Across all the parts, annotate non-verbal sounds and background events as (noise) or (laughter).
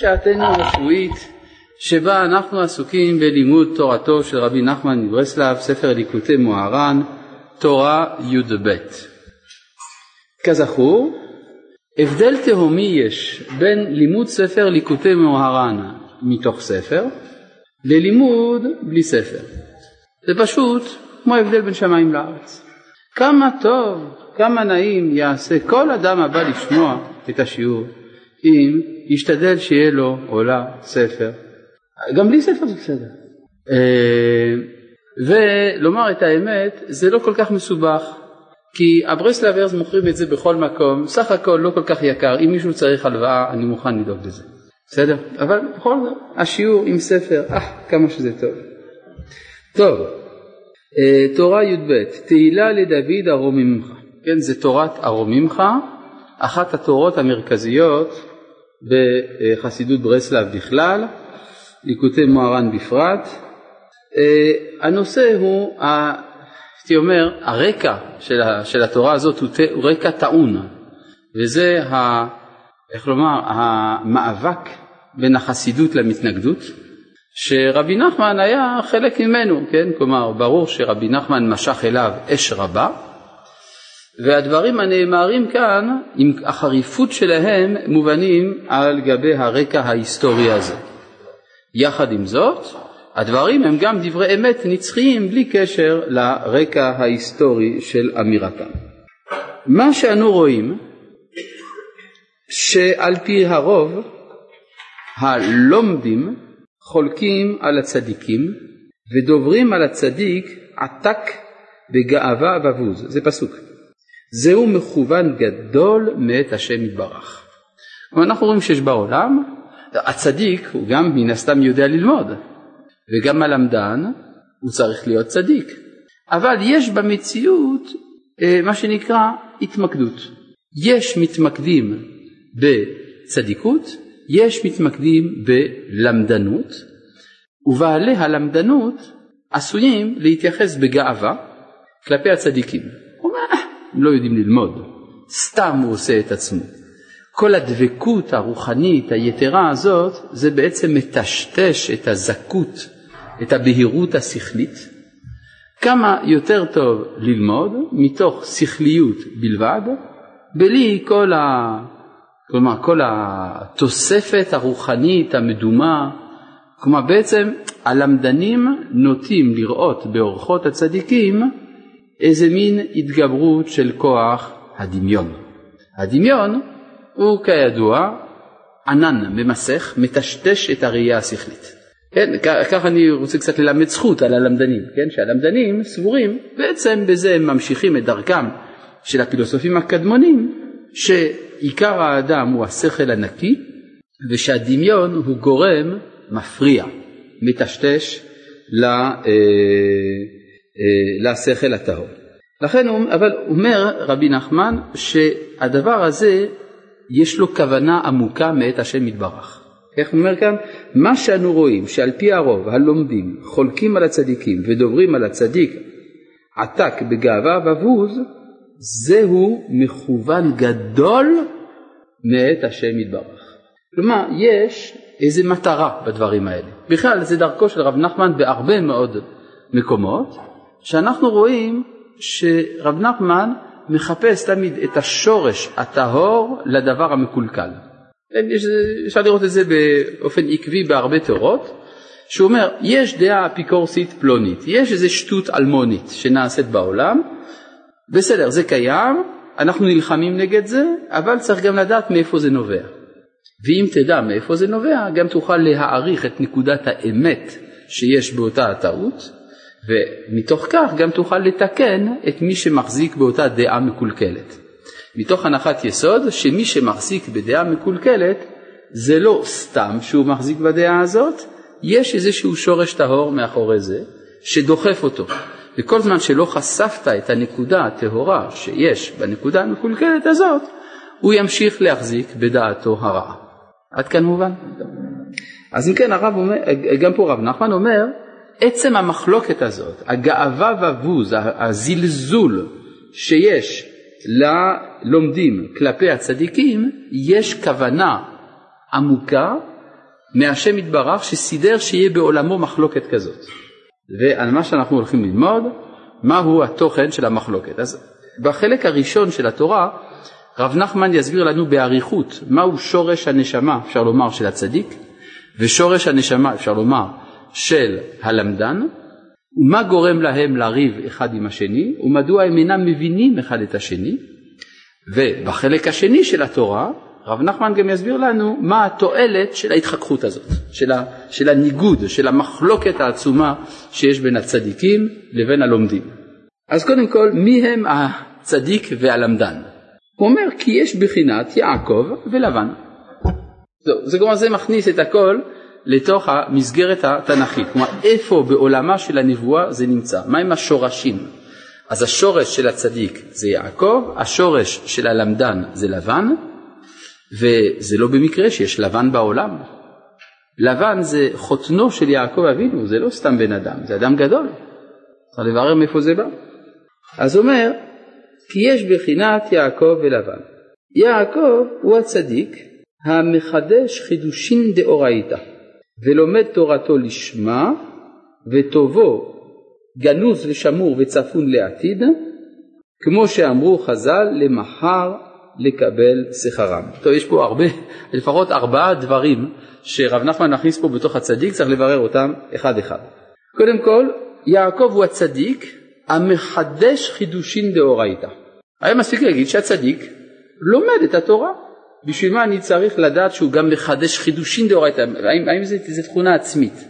שעתנו השבועית שבה אנחנו עסוקים בלימוד תורתו של רבי נחמן מברסלב, ספר ליקוטי מוהר"ן, תורה י"ב. כזכור, הבדל תהומי יש בין לימוד ספר ליקוטי מוהר"ן מתוך ספר ללימוד בלי ספר. זה פשוט כמו ההבדל בין שמיים לארץ. כמה טוב, כמה נעים יעשה כל אדם הבא לשמוע את השיעור אם ישתדל שיהיה לו או לה ספר. גם בלי ספר זה בסדר. אה, ולומר את האמת, זה לא כל כך מסובך, כי הברסלברס מוכרים את זה בכל מקום, סך הכל לא כל כך יקר, אם מישהו צריך הלוואה אני מוכן לדאוג לזה, בסדר? אבל בכל זאת, השיעור עם ספר, אה, כמה שזה טוב. טוב, אה, תורה י"ב, תהילה לדוד ארומימך, כן, זה תורת ארומימך, אחת התורות המרכזיות בחסידות ברסלב בכלל, ליקוטי מוהר"ן בפרט. אה, הנושא הוא, הייתי אומר, הרקע של, התורה הזאת הוא רקע טעון, וזה, ה, איך לומר, המאבק בין החסידות למתנגדות, שרבי נחמן היה חלק ממנו, כן? כלומר, ברור שרבי נחמן משך אליו אש רבה, והדברים הנאמרים כאן, עם החריפות שלהם, מובנים על גבי הרקע ההיסטורי הזה. יחד עם זאת, הדברים הם גם דברי אמת נצחיים בלי קשר לרקע ההיסטורי של אמירתם. מה שאנו רואים, שעל פי הרוב הלומדים חולקים על הצדיקים ודוברים על הצדיק עתק בגאווה ובוז, זה פסוק. זהו מכוון גדול מאת השם יתברך. אנחנו רואים שיש בעולם, הצדיק הוא גם מן הסתם יודע ללמוד, וגם הלמדן הוא צריך להיות צדיק, אבל יש במציאות אה, מה שנקרא התמקדות. יש מתמקדים בצדיקות, יש מתמקדים בלמדנות, ובעלי הלמדנות עשויים להתייחס בגאווה כלפי הצדיקים. הם לא יודעים ללמוד, סתם הוא עושה את עצמו. כל הדבקות הרוחנית היתרה הזאת זה בעצם מטשטש את הזכות, את הבהירות השכלית. כמה יותר טוב ללמוד מתוך שכליות בלבד, בלי כל, ה... כלומר, כל התוספת הרוחנית המדומה. כלומר בעצם הלמדנים נוטים לראות באורחות הצדיקים איזה מין התגברות של כוח הדמיון. הדמיון הוא כידוע ענן ממסך, מטשטש את הראייה השכלית. כן, ככה אני רוצה קצת ללמד זכות על הלמדנים, כן, שהלמדנים סבורים, בעצם בזה הם ממשיכים את דרכם של הפילוסופים הקדמונים, שעיקר האדם הוא השכל הנקי, ושהדמיון הוא גורם מפריע, מטשטש אה, לשכל הטהור. לכן, אבל אומר רבי נחמן שהדבר הזה יש לו כוונה עמוקה מאת השם יתברך. איך הוא אומר כאן? מה שאנו רואים שעל פי הרוב הלומדים חולקים על הצדיקים ודוברים על הצדיק עתק בגאווה ובוז, זהו מכוון גדול מאת השם יתברך. כלומר, יש איזו מטרה בדברים האלה. בכלל, זה דרכו של רב נחמן בהרבה מאוד מקומות, שאנחנו רואים שרב נחמן מחפש תמיד את השורש הטהור לדבר המקולקל. אפשר לראות את זה באופן עקבי בהרבה תיאורות, שהוא אומר, יש דעה אפיקורסית פלונית, יש איזו שטות אלמונית שנעשית בעולם, בסדר, זה קיים, אנחנו נלחמים נגד זה, אבל צריך גם לדעת מאיפה זה נובע. ואם תדע מאיפה זה נובע, גם תוכל להעריך את נקודת האמת שיש באותה הטעות, ומתוך כך גם תוכל לתקן את מי שמחזיק באותה דעה מקולקלת. מתוך הנחת יסוד שמי שמחזיק בדעה מקולקלת זה לא סתם שהוא מחזיק בדעה הזאת, יש איזשהו שורש טהור מאחורי זה שדוחף אותו. וכל זמן שלא חשפת את הנקודה הטהורה שיש בנקודה המקולקלת הזאת, הוא ימשיך להחזיק בדעתו הרעה. עד כאן מובן? אז אם כן הרב אומר, גם פה רב נחמן אומר עצם המחלוקת הזאת, הגאווה והבוז, הזלזול שיש ללומדים כלפי הצדיקים, יש כוונה עמוקה מהשם יתברך שסידר שיהיה בעולמו מחלוקת כזאת. ועל מה שאנחנו הולכים ללמוד, מהו התוכן של המחלוקת. אז בחלק הראשון של התורה, רב נחמן יסביר לנו באריכות מהו שורש הנשמה, אפשר לומר, של הצדיק, ושורש הנשמה, אפשר לומר, של הלמדן, ומה גורם להם לריב אחד עם השני, ומדוע הם אינם מבינים אחד את השני. ובחלק השני של התורה, רב נחמן גם יסביר לנו מה התועלת של ההתחככות הזאת, של, ה, של הניגוד, של המחלוקת העצומה שיש בין הצדיקים לבין הלומדים. אז קודם כל, מי הם הצדיק והלמדן? הוא אומר כי יש בחינת יעקב ולבן. זה כלומר זה מכניס את הכל לתוך המסגרת התנ"כית, כלומר איפה בעולמה של הנבואה זה נמצא, מהם השורשים. אז השורש של הצדיק זה יעקב, השורש של הלמדן זה לבן, וזה לא במקרה שיש לבן בעולם. לבן זה חותנו של יעקב אבינו, זה לא סתם בן אדם, זה אדם גדול. צריך לברר מאיפה זה בא. אז אומר, כי יש בחינת יעקב ולבן. יעקב הוא הצדיק המחדש חידושין דאורייתא, ולומד תורתו לשמה, וטובו גנוז ושמור וצפון לעתיד, כמו שאמרו חז"ל, למחר לקבל שכרם. טוב, יש פה הרבה, לפחות ארבעה דברים שרב נחמן נכניס פה בתוך הצדיק, צריך לברר אותם אחד אחד. קודם כל, יעקב הוא הצדיק המחדש חידושין דאורייתא. היה מספיק להגיד שהצדיק לומד את התורה. בשביל מה אני צריך לדעת שהוא גם מחדש חידושין דאורייתא? האם, האם זו תכונה עצמית?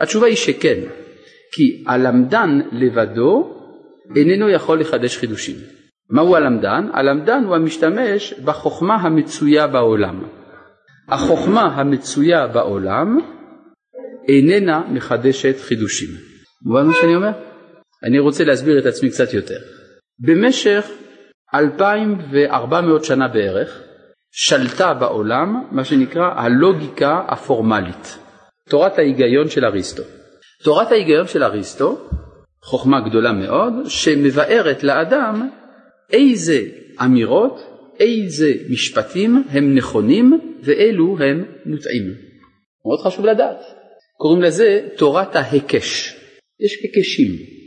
התשובה היא שכן, כי הלמדן לבדו איננו יכול לחדש חידושים. מהו הלמדן? הלמדן הוא המשתמש בחוכמה המצויה בעולם. החוכמה המצויה בעולם איננה מחדשת חידושים. מובן מה שאני אומר? אני רוצה להסביר את עצמי קצת יותר. במשך 2,400 שנה בערך שלטה בעולם מה שנקרא הלוגיקה הפורמלית, תורת ההיגיון של אריסטו. תורת ההיגיון של אריסטו, חוכמה גדולה מאוד, שמבארת לאדם איזה אמירות, איזה משפטים הם נכונים ואילו הם מוטעים. מאוד חשוב לדעת. קוראים לזה תורת ההיקש. יש היקשים,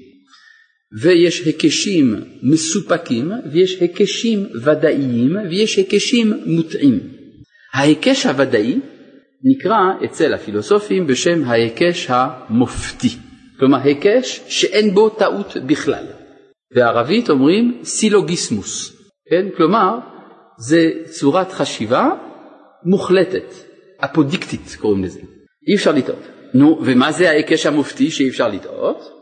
ויש היקשים מסופקים, ויש היקשים ודאיים, ויש היקשים מוטעים. ההיקש הוודאי נקרא אצל הפילוסופים בשם ההיקש המופתי. כלומר היקש שאין בו טעות בכלל. בערבית אומרים סילוגיסמוס, כן? כלומר זה צורת חשיבה מוחלטת, אפודיקטית קוראים לזה, אי אפשר לטעות. נו, ומה זה ההיקש המופתי שאי אפשר לטעות?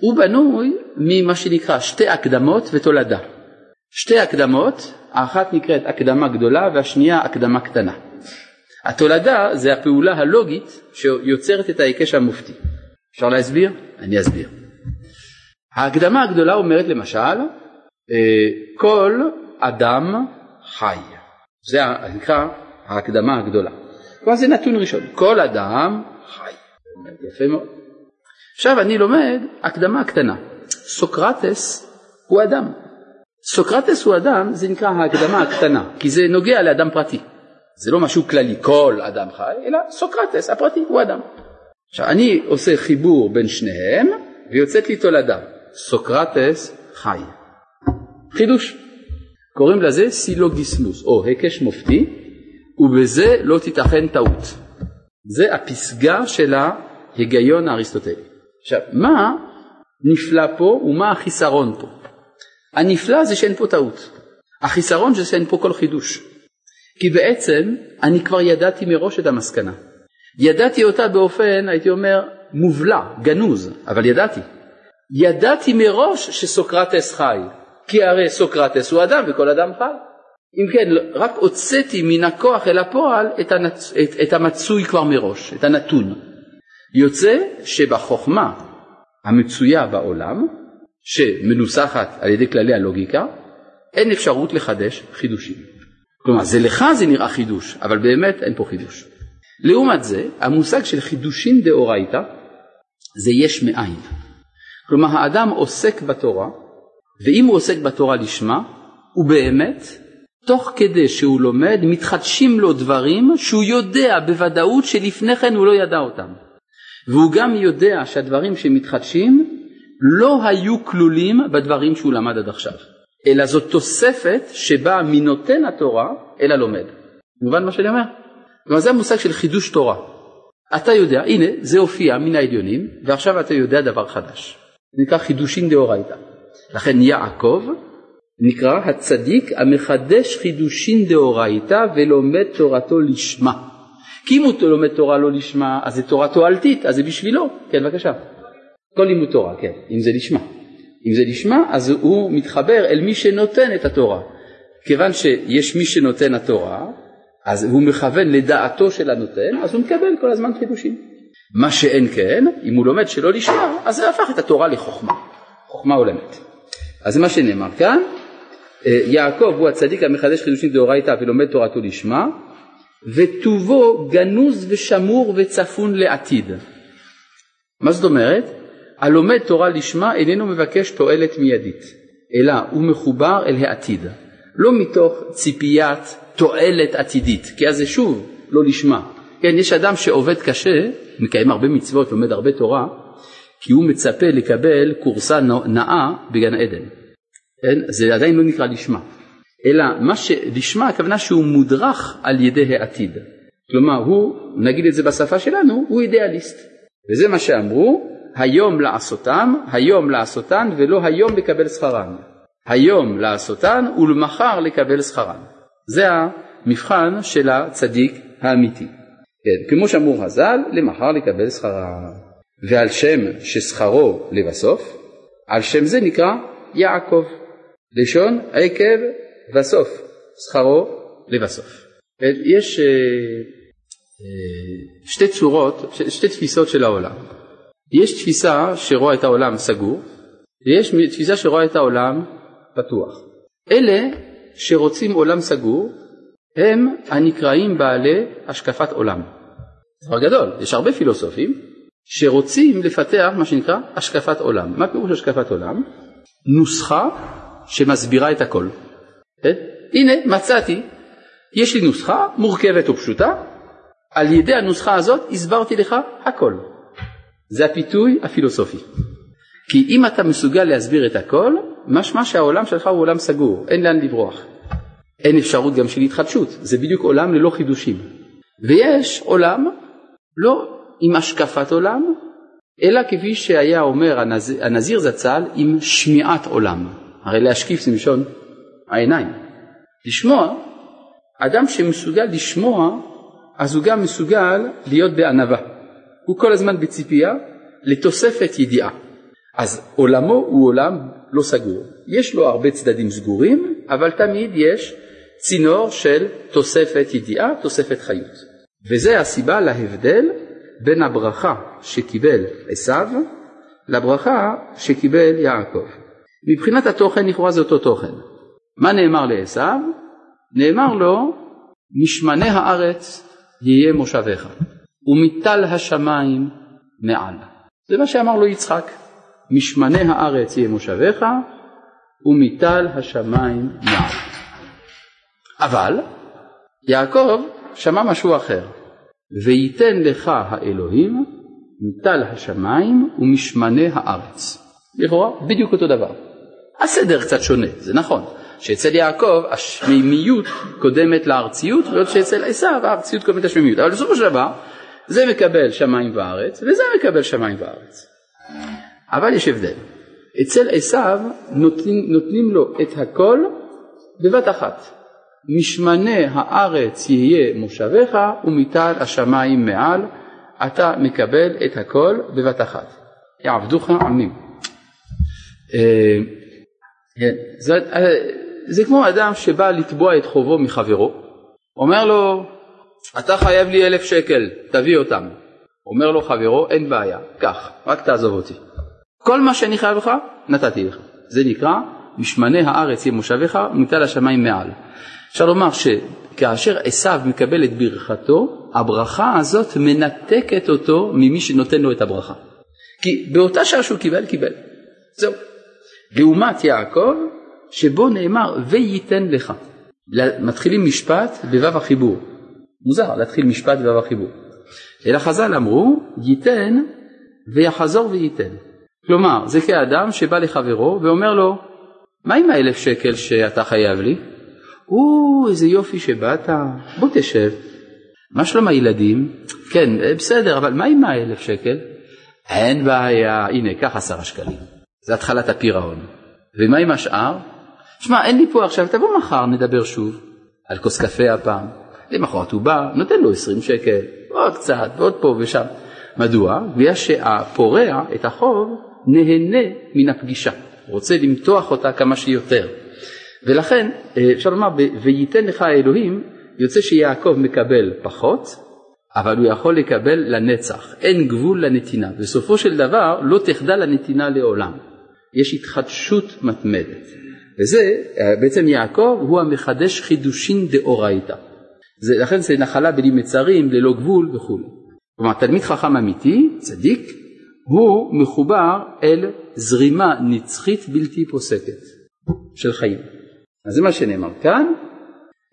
הוא בנוי ממה שנקרא שתי הקדמות ותולדה. שתי הקדמות, האחת נקראת הקדמה גדולה והשנייה הקדמה קטנה. התולדה זה הפעולה הלוגית שיוצרת את ההיקש המופתי. אפשר להסביר? אני אסביר. ההקדמה הגדולה אומרת למשל, אה, כל אדם חי. זה נקרא ההקדמה הגדולה. כלומר זה נתון ראשון, כל אדם חי. יפה מאוד. עכשיו אני לומד הקדמה קטנה. סוקרטס הוא אדם. סוקרטס הוא אדם, זה נקרא ההקדמה הקטנה, כי זה נוגע לאדם פרטי. זה לא משהו כללי, כל אדם חי, אלא סוקרטס הפרטי הוא אדם. עכשיו אני עושה חיבור בין שניהם ויוצאת לי תולדה. סוקרטס חי. חידוש. קוראים לזה סילוגיסמוס, או היקש מופתי, ובזה לא תיתכן טעות. זה הפסגה של ההיגיון האריסטוטלי. עכשיו, מה נפלא פה ומה החיסרון פה? הנפלא זה שאין פה טעות. החיסרון זה שאין פה כל חידוש. כי בעצם אני כבר ידעתי מראש את המסקנה. ידעתי אותה באופן, הייתי אומר, מובלע, גנוז, אבל ידעתי. ידעתי מראש שסוקרטס חי, כי הרי סוקרטס הוא אדם וכל אדם חי. אם כן, רק הוצאתי מן הכוח אל הפועל את, הנצ... את, את המצוי כבר מראש, את הנתון. יוצא שבחוכמה המצויה בעולם, שמנוסחת על ידי כללי הלוגיקה, אין אפשרות לחדש חידושים. כלומר, זה לך זה נראה חידוש, אבל באמת אין פה חידוש. לעומת זה, המושג של חידושין דאורייתא זה יש מאין. כלומר האדם עוסק בתורה, ואם הוא עוסק בתורה לשמה, הוא באמת תוך כדי שהוא לומד מתחדשים לו דברים שהוא יודע בוודאות שלפני כן הוא לא ידע אותם. והוא גם יודע שהדברים שמתחדשים לא היו כלולים בדברים שהוא למד עד עכשיו, אלא זאת תוספת שבאה מנותן התורה אל הלומד. מובן מה שאני אומר? כלומר זה המושג של חידוש תורה. אתה יודע, הנה, זה הופיע מן העליונים, ועכשיו אתה יודע דבר חדש. זה נקרא חידושין דאורייתא. לכן יעקב נקרא הצדיק המחדש חידושין דאורייתא ולומד תורתו לשמה. כי אם הוא לומד תורה לא לשמה, אז זה תורה תועלתית, אז זה בשבילו. כן, בבקשה. כל לימוד תורה, כן, אם זה לשמה. אם זה לשמה, אז הוא מתחבר אל מי שנותן את התורה. כיוון שיש מי שנותן התורה, אז הוא מכוון לדעתו של הנותן, אז הוא מקבל כל הזמן חידושים. מה שאין כן, אם הוא לומד שלא לשמה, אז זה הפך את התורה לחוכמה, חוכמה עולמת. אז מה שנאמר כאן, אה, יעקב הוא הצדיק המחדש חידושים דאורייתא ולומד תורתו לשמה, וטובו גנוז ושמור וצפון לעתיד. מה זאת אומרת? הלומד תורה לשמה איננו מבקש תועלת מיידית, אלא הוא מחובר אל העתיד, לא מתוך ציפיית תועלת עתידית, כי אז זה שוב לא לשמה. כן, יש אדם שעובד קשה, מקיים הרבה מצוות, לומד הרבה תורה, כי הוא מצפה לקבל קורסה נאה בגן עדן. כן? זה עדיין לא נקרא לשמה. אלא מה שלשמה הכוונה שהוא מודרך על ידי העתיד. כלומר הוא, נגיד את זה בשפה שלנו, הוא אידיאליסט. וזה מה שאמרו, היום לעשותם, היום לעשותן ולא היום לקבל שכרן. היום לעשותן ולמחר לקבל שכרן. זה המבחן של הצדיק האמיתי. כן, כמו שאמרו חז"ל, למחר לקבל שכרן. ועל שם ששכרו לבסוף, על שם זה נקרא יעקב. לשון עקב וסוף, שכרו לבסוף. יש אה, אה, שתי צורות, שתי תפיסות של העולם. יש תפיסה שרואה את העולם סגור, ויש תפיסה שרואה את העולם פתוח. אלה שרוצים עולם סגור הם הנקראים בעלי השקפת עולם. דבר גדול, יש הרבה פילוסופים שרוצים לפתח מה שנקרא השקפת עולם. מה פירוש השקפת עולם? נוסחה שמסבירה את הכל. כן? הנה מצאתי, יש לי נוסחה מורכבת ופשוטה, על ידי הנוסחה הזאת הסברתי לך הכל. זה הפיתוי הפילוסופי. כי אם אתה מסוגל להסביר את הכל, משמע שהעולם שלך הוא עולם סגור, אין לאן לברוח. אין אפשרות גם של התחדשות, זה בדיוק עולם ללא חידושים. ויש עולם לא עם השקפת עולם, אלא כפי שהיה אומר הנזיר, הנזיר זצ"ל, עם שמיעת עולם. הרי להשקיף זה מלשון העיניים. לשמוע, אדם שמסוגל לשמוע, אז הוא גם מסוגל להיות בענווה. הוא כל הזמן בציפייה לתוספת ידיעה. אז עולמו הוא עולם לא סגור. יש לו הרבה צדדים סגורים, אבל תמיד יש צינור של תוספת ידיעה, תוספת חיות. וזה הסיבה להבדל בין הברכה שקיבל עשיו לברכה שקיבל יעקב. מבחינת התוכן לכאורה זה אותו תוכן. מה נאמר לעשיו? נאמר לו משמני הארץ יהיה מושביך ומטל השמיים מעל. זה מה שאמר לו יצחק, משמני הארץ יהיה מושביך ומטל השמיים מעל. אבל יעקב שמע משהו אחר, וייתן לך האלוהים מטל השמיים ומשמני הארץ. לכאורה בדיוק אותו דבר. הסדר קצת שונה, זה נכון, שאצל יעקב השמימיות קודמת לארציות, ועוד שאצל עשיו הארציות קודמת לשמימיות, אבל בסופו של דבר זה מקבל שמיים וארץ וזה מקבל שמיים וארץ. אבל יש הבדל, אצל עשיו נותנים, נותנים לו את הכל בבת אחת. משמנה הארץ יהיה מושביך ומטל השמיים מעל, אתה מקבל את הכל בבת אחת. יעבדוך עמים. אה, כן, זה, כמו אדם שבא לתבוע את חובו מחברו, אומר לו, אתה חייב לי אלף שקל, תביא אותם. אומר לו חברו, אין בעיה, קח, רק תעזוב אותי. כל מה שאני חייב לך, נתתי לך. זה נקרא, משמנה הארץ יהיה מושביך, ומטל השמיים מעל. אפשר לומר שכאשר עשיו מקבל את ברכתו, הברכה הזאת מנתקת אותו ממי שנותן לו את הברכה. כי באותה שעה שהוא קיבל, קיבל. זהו. לעומת יעקב, שבו נאמר וייתן לך. מתחילים משפט בו"ו החיבור. מוזר להתחיל משפט בו"ו החיבור. אלא חז"ל אמרו, ייתן ויחזור וייתן. כלומר, זה כאדם שבא לחברו ואומר לו, מה עם האלף שקל שאתה חייב לי? או, איזה יופי שבאת, בוא תשב. מה שלום הילדים? כן, בסדר, אבל מה עם האלף שקל? אין בעיה, הנה, קח עשרה שקלים. זה התחלת הפירעון. ומה עם השאר? שמע, אין לי פה עכשיו, תבוא מחר, נדבר שוב. על כוס קפה הפעם. למחרת הוא בא, נותן לו עשרים שקל, עוד קצת, ועוד פה ושם. מדוע? בגלל שהפורע את החוב נהנה מן הפגישה, רוצה למתוח אותה כמה שיותר. ולכן אפשר לומר, וייתן לך האלוהים, יוצא שיעקב מקבל פחות, אבל הוא יכול לקבל לנצח, אין גבול לנתינה. בסופו של דבר לא תחדל הנתינה לעולם. יש התחדשות מתמדת. וזה, בעצם יעקב הוא המחדש חידושין דאורייתא. לכן זה נחלה בלי מצרים, ללא גבול וכו'. כלומר, תלמיד חכם אמיתי, צדיק, הוא מחובר אל זרימה נצחית בלתי פוסקת של חיים. אז זה מה שנאמר כאן.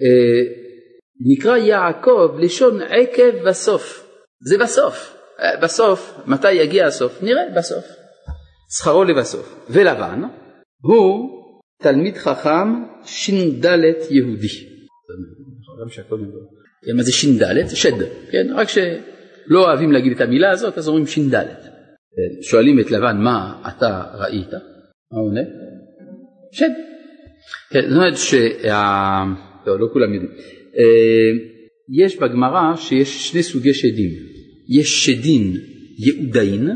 אה, נקרא יעקב לשון עקב בסוף. זה בסוף. אה, בסוף, מתי יגיע הסוף? נראה בסוף. שכרו לבסוף. ולבן הוא תלמיד חכם ש"ד יהודי. מה זה ש"ד? שד, כן? רק שלא אוהבים להגיד את המילה הזאת, אז אומרים ש"ד. שואלים את לבן מה אתה ראית? מה עונה? שד. כן, זאת אומרת שה... לא, לא כולם יודעים. אה, יש בגמרא שיש שני סוגי שדים. יש שדין יהודאין,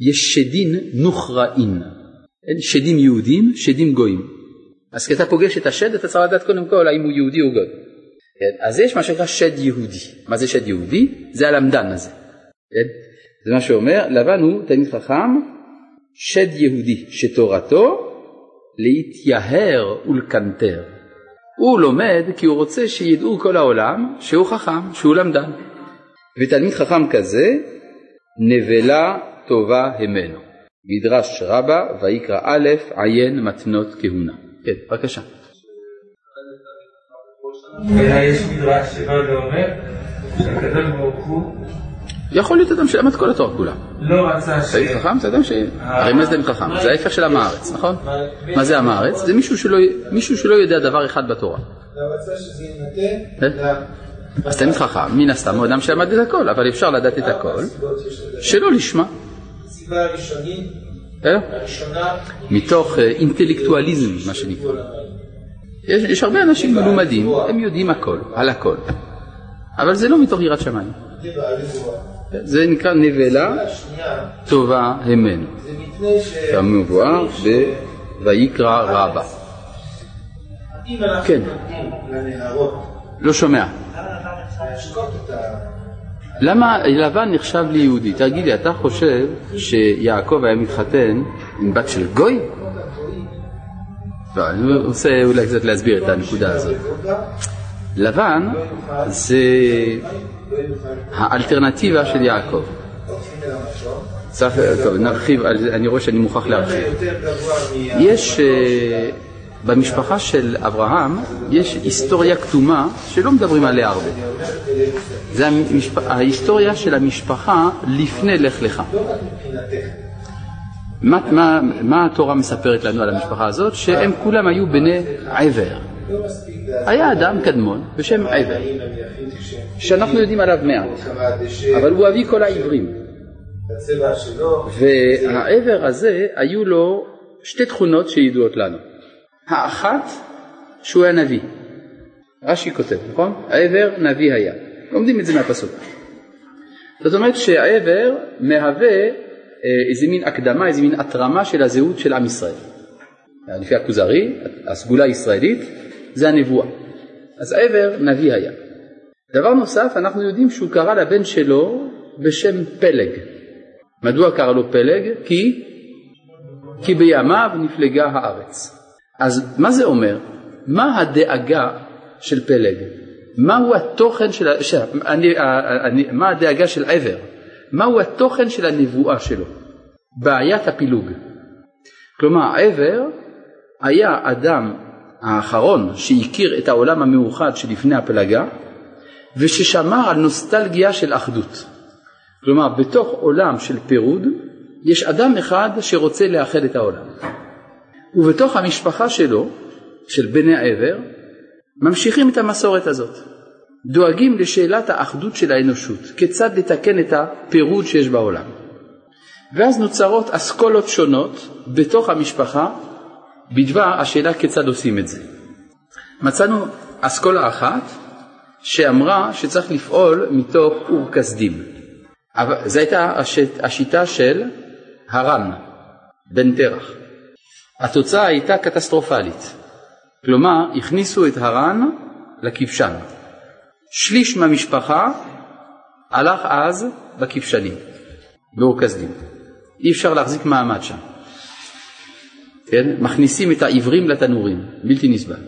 יש שדין נוכראין. שדים יהודים, שדים גויים. אז כשאתה פוגש את השד אתה צריך לדעת קודם כל האם הוא יהודי או גוי. כן? אז יש מה שנקרא שד יהודי. מה זה שד יהודי? זה הלמדן הזה. כן? זה מה שאומר, לבן הוא תלמיד חכם, שד יהודי שתורתו להתייהר ולקנטר. הוא לומד כי הוא רוצה שידעו כל העולם שהוא חכם, שהוא למדן. ותלמיד חכם כזה, נבלה טובה המנו. מדרש רבה ויקרא א' עיין מתנות כהונה. כן, בבקשה. יש מדרש שבא ואומר שהקדוש ברוך הוא יכול להיות אדם שלמד כל התורה כולה. לא רצה ש... תלמיד חכם זה אדם ש... הרי מה זה תלמיד חכם? זה ההפך של עם הארץ, נכון? מה זה עם הארץ? זה מישהו שלא יודע דבר אחד בתורה. לא רצה שזה יינתן כן? אז תלמיד חכם, מן הסתם הוא אדם שלמד את הכל, אבל אפשר לדעת את הכל, שלא לשמה. הראשונית, אה? הראשונה, מתוך אה, אינטלקטואליזם, מה שנקרא. יש, יש הרבה אנשים מלומדים, הם יודעים הכל, על הכל. אבל זה לא מתוך יראת שמיים. זה נקרא נבלה טובה המנו. כמובן בויקרא רבה. כן. לא שומע. למה לבן נחשב ליהודי? תגיד לי, אתה חושב שיעקב היה מתחתן עם בת של גוי? לא, אני רוצה אולי קצת להסביר את הנקודה הזאת. לבן זה האלטרנטיבה של יעקב. צריך, טוב, נרחיב, אני רואה שאני מוכרח להרחיב. יש, אה, במשפחה של אברהם, יש היסטוריה כתומה שלא מדברים עליה הרבה. זה המשפ... ההיסטוריה של המשפחה לפני לך לך. מה, מה, מה התורה מספרת לנו על המשפחה הזאת? שהם כולם היו בני עבר. היה אדם קדמון בשם עבר, שאנחנו יודעים עליו מעט, אבל הוא אבי כל העברים. והעבר הזה, היו לו שתי תכונות שידועות לנו. האחת, שהוא היה נביא. רש"י כותב, נכון? העבר נביא היה. לומדים את זה מהפסוק. זאת אומרת שהעבר מהווה אה, איזה מין הקדמה, איזה מין התרמה של הזהות של עם ישראל. לפי הכוזרי, הסגולה הישראלית, זה הנבואה. אז עבר נביא היה. דבר נוסף, אנחנו יודעים שהוא קרא לבן שלו בשם פלג. מדוע קרא לו פלג? כי, כי בימיו נפלגה הארץ. אז מה זה אומר? מה הדאגה של פלג? מהו התוכן של, ש... אני, אני, מה הדאגה של עבר? מהו התוכן של הנבואה שלו? בעיית הפילוג. כלומר, עבר היה אדם האחרון שהכיר את העולם המאוחד שלפני הפלגה וששמר על נוסטלגיה של אחדות. כלומר, בתוך עולם של פירוד יש אדם אחד שרוצה לאחד את העולם. ובתוך המשפחה שלו, של בני העבר, ממשיכים את המסורת הזאת. דואגים לשאלת האחדות של האנושות, כיצד לתקן את הפירוד שיש בעולם. ואז נוצרות אסכולות שונות בתוך המשפחה בדבר השאלה כיצד עושים את זה. מצאנו אסכולה אחת שאמרה שצריך לפעול מתוך אור כסדים. זו הייתה השיטה של הר"ן, בן תרח. התוצאה הייתה קטסטרופלית. כלומר, הכניסו את הר"ן לכבשן. שליש מהמשפחה הלך אז בכבשנים, באור כסדים. אי אפשר להחזיק מעמד שם. כן? מכניסים את העיוורים לתנורים, בלתי נסבל.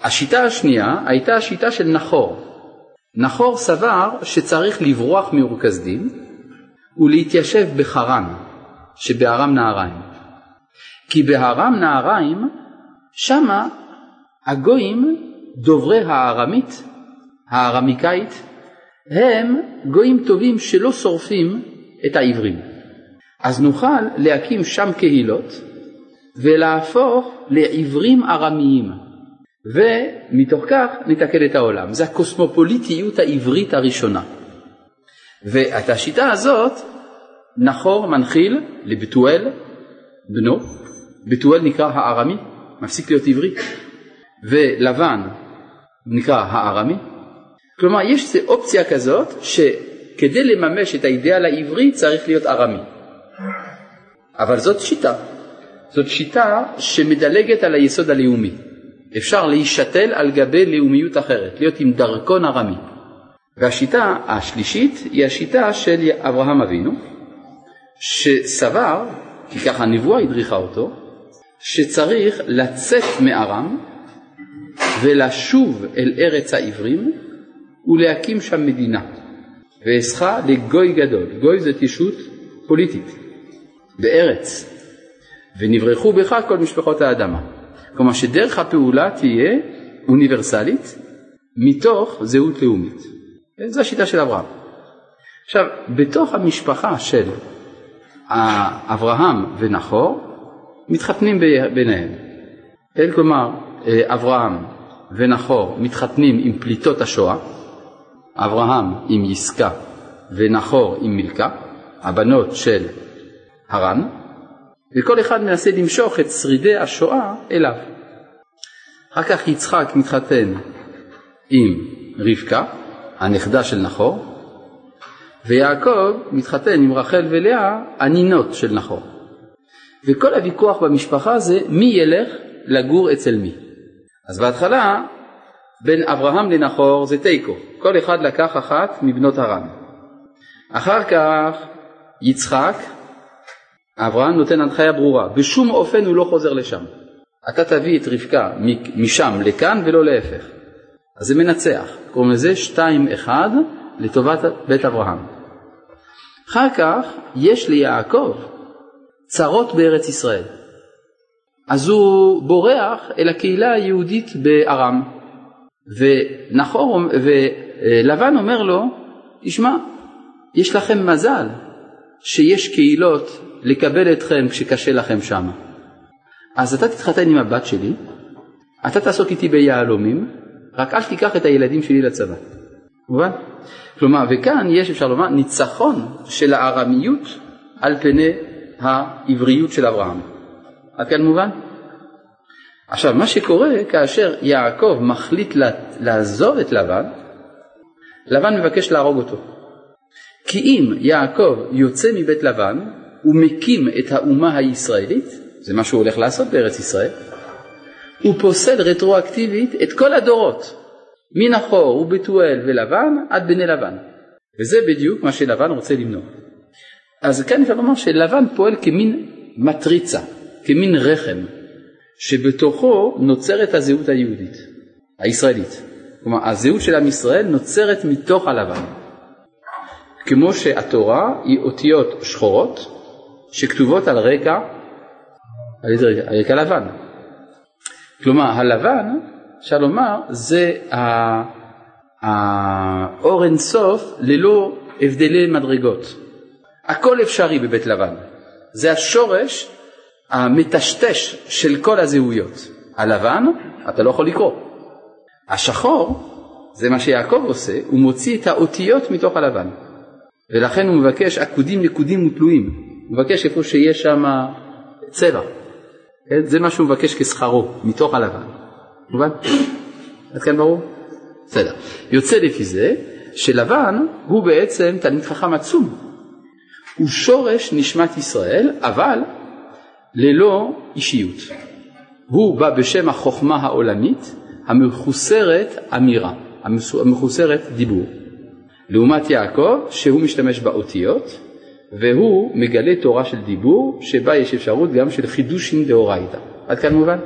השיטה השנייה הייתה השיטה של נחור. נחור סבר שצריך לברוח מאור כסדים ולהתיישב בחרן, שבארם נהריים. כי בארם נהריים, שמה הגויים דוברי הארמית, הארמיקאית, הם גויים טובים שלא שורפים את העברים. אז נוכל להקים שם קהילות ולהפוך לעברים ארמיים, ומתוך כך נתקן את העולם. זה הקוסמופוליטיות העברית הראשונה. ואת השיטה הזאת נחור מנחיל לבתואל בנו, בתואל נקרא הארמי, מפסיק להיות עברי, ולבן נקרא הארמי. כלומר, יש אופציה כזאת שכדי לממש את האידאל העברי צריך להיות ארמי. אבל זאת שיטה. זאת שיטה שמדלגת על היסוד הלאומי. אפשר להישתל על גבי לאומיות אחרת, להיות עם דרכון ארמי. והשיטה השלישית היא השיטה של אברהם אבינו, שסבר, כי ככה הנבואה הדריכה אותו, שצריך לצאת מארם ולשוב אל ארץ העברים ולהקים שם מדינה. ואעשך לגוי גדול, גוי זאת ישות פוליטית, בארץ, ונברחו בך כל משפחות האדמה. כלומר שדרך הפעולה תהיה אוניברסלית מתוך זהות לאומית. זו השיטה של אברהם. עכשיו, בתוך המשפחה של אברהם ונחור מתחתנים ביניהם. כן, כלומר, אברהם ונחור מתחתנים עם פליטות השואה, אברהם עם יסקה ונחור עם מילכה, הבנות של הרן, וכל אחד מנסה למשוך את שרידי השואה אליו. אחר כך יצחק מתחתן עם רבקה, הנכדה של נחור, ויעקב מתחתן עם רחל ולאה, הנינות של נחור. וכל הוויכוח במשפחה זה מי ילך לגור אצל מי. אז בהתחלה בין אברהם לנחור זה תיקו, כל אחד לקח אחת מבנות הרם. אחר כך יצחק אברהם נותן הנחיה ברורה, בשום אופן הוא לא חוזר לשם. אתה תביא את רבקה משם לכאן ולא להפך. אז זה מנצח, קוראים לזה שתיים אחד לטובת בית אברהם. אחר כך יש ליעקב צרות בארץ ישראל. אז הוא בורח אל הקהילה היהודית בארם, ונחור ולבן אומר לו, תשמע, יש לכם מזל שיש קהילות לקבל אתכם כשקשה לכם שם. אז אתה תתחתן עם הבת שלי, אתה תעסוק איתי ביהלומים, רק אל תיקח את הילדים שלי לצבא. מובן? כלומר, וכאן יש, אפשר לומר, ניצחון של הארמיות על פני העבריות של אברהם. עד כאן מובן? עכשיו, מה שקורה כאשר יעקב מחליט לעזוב את לבן, לבן מבקש להרוג אותו. כי אם יעקב יוצא מבית לבן, הוא מקים את האומה הישראלית, זה מה שהוא הולך לעשות בארץ ישראל, הוא פוסל רטרואקטיבית את כל הדורות, מנחור ובתואל ולבן עד בני לבן. וזה בדיוק מה שלבן רוצה למנוע. אז כאן אפשר לומר שלבן פועל כמין מטריצה, כמין רחם, שבתוכו נוצרת הזהות היהודית, הישראלית. כלומר, הזהות של עם ישראל נוצרת מתוך הלבן. כמו שהתורה היא אותיות שחורות שכתובות על רקע, על רקע לבן. כלומר, הלבן, אפשר לומר, זה האור אינסוף ללא הבדלי מדרגות. הכל אפשרי בבית לבן. זה השורש המטשטש של כל הזהויות. הלבן, אתה לא יכול לקרוא. השחור, זה מה שיעקב עושה, הוא מוציא את האותיות מתוך הלבן. ולכן הוא מבקש עקודים נקודים ותלויים. הוא מבקש איפה שיש שם צבע. כן? זה מה שהוא מבקש כשכרו, מתוך הלבן. מובן? (coughs) עד כאן ברור? בסדר. יוצא לפי זה שלבן הוא בעצם תלמיד חכם עצום. הוא שורש נשמת ישראל, אבל ללא אישיות. הוא בא בשם החוכמה העולמית המחוסרת אמירה, המחוסרת דיבור. לעומת יעקב שהוא משתמש באותיות והוא מגלה תורה של דיבור שבה יש אפשרות גם של חידושין דאורייתא. עד כאן מובן?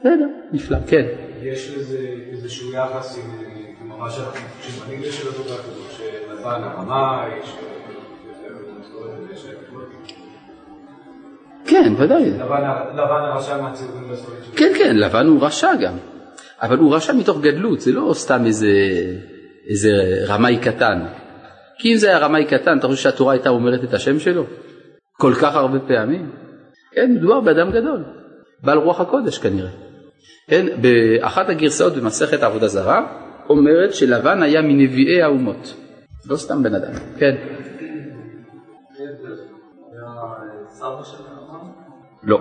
בסדר, נפלא, כן. יש לזה איזשהו יחס עם שאנחנו כשמנהיג של התורה כזאת, שלבן הרמה, יש... כן, ודאי. לבן הרשע והספרים כן, כן, לבן הוא רשע גם. אבל הוא רשע מתוך גדלות, זה לא סתם איזה, איזה רמאי קטן. כי אם זה היה רמאי קטן, אתה חושב שהתורה הייתה אומרת את השם שלו? כל כך הרבה פעמים? כן, מדובר באדם גדול, בעל רוח הקודש כנראה. כן, באחת הגרסאות במסכת עבודה זרה אומרת שלבן היה מנביאי האומות, לא סתם בן אדם, כן. לא.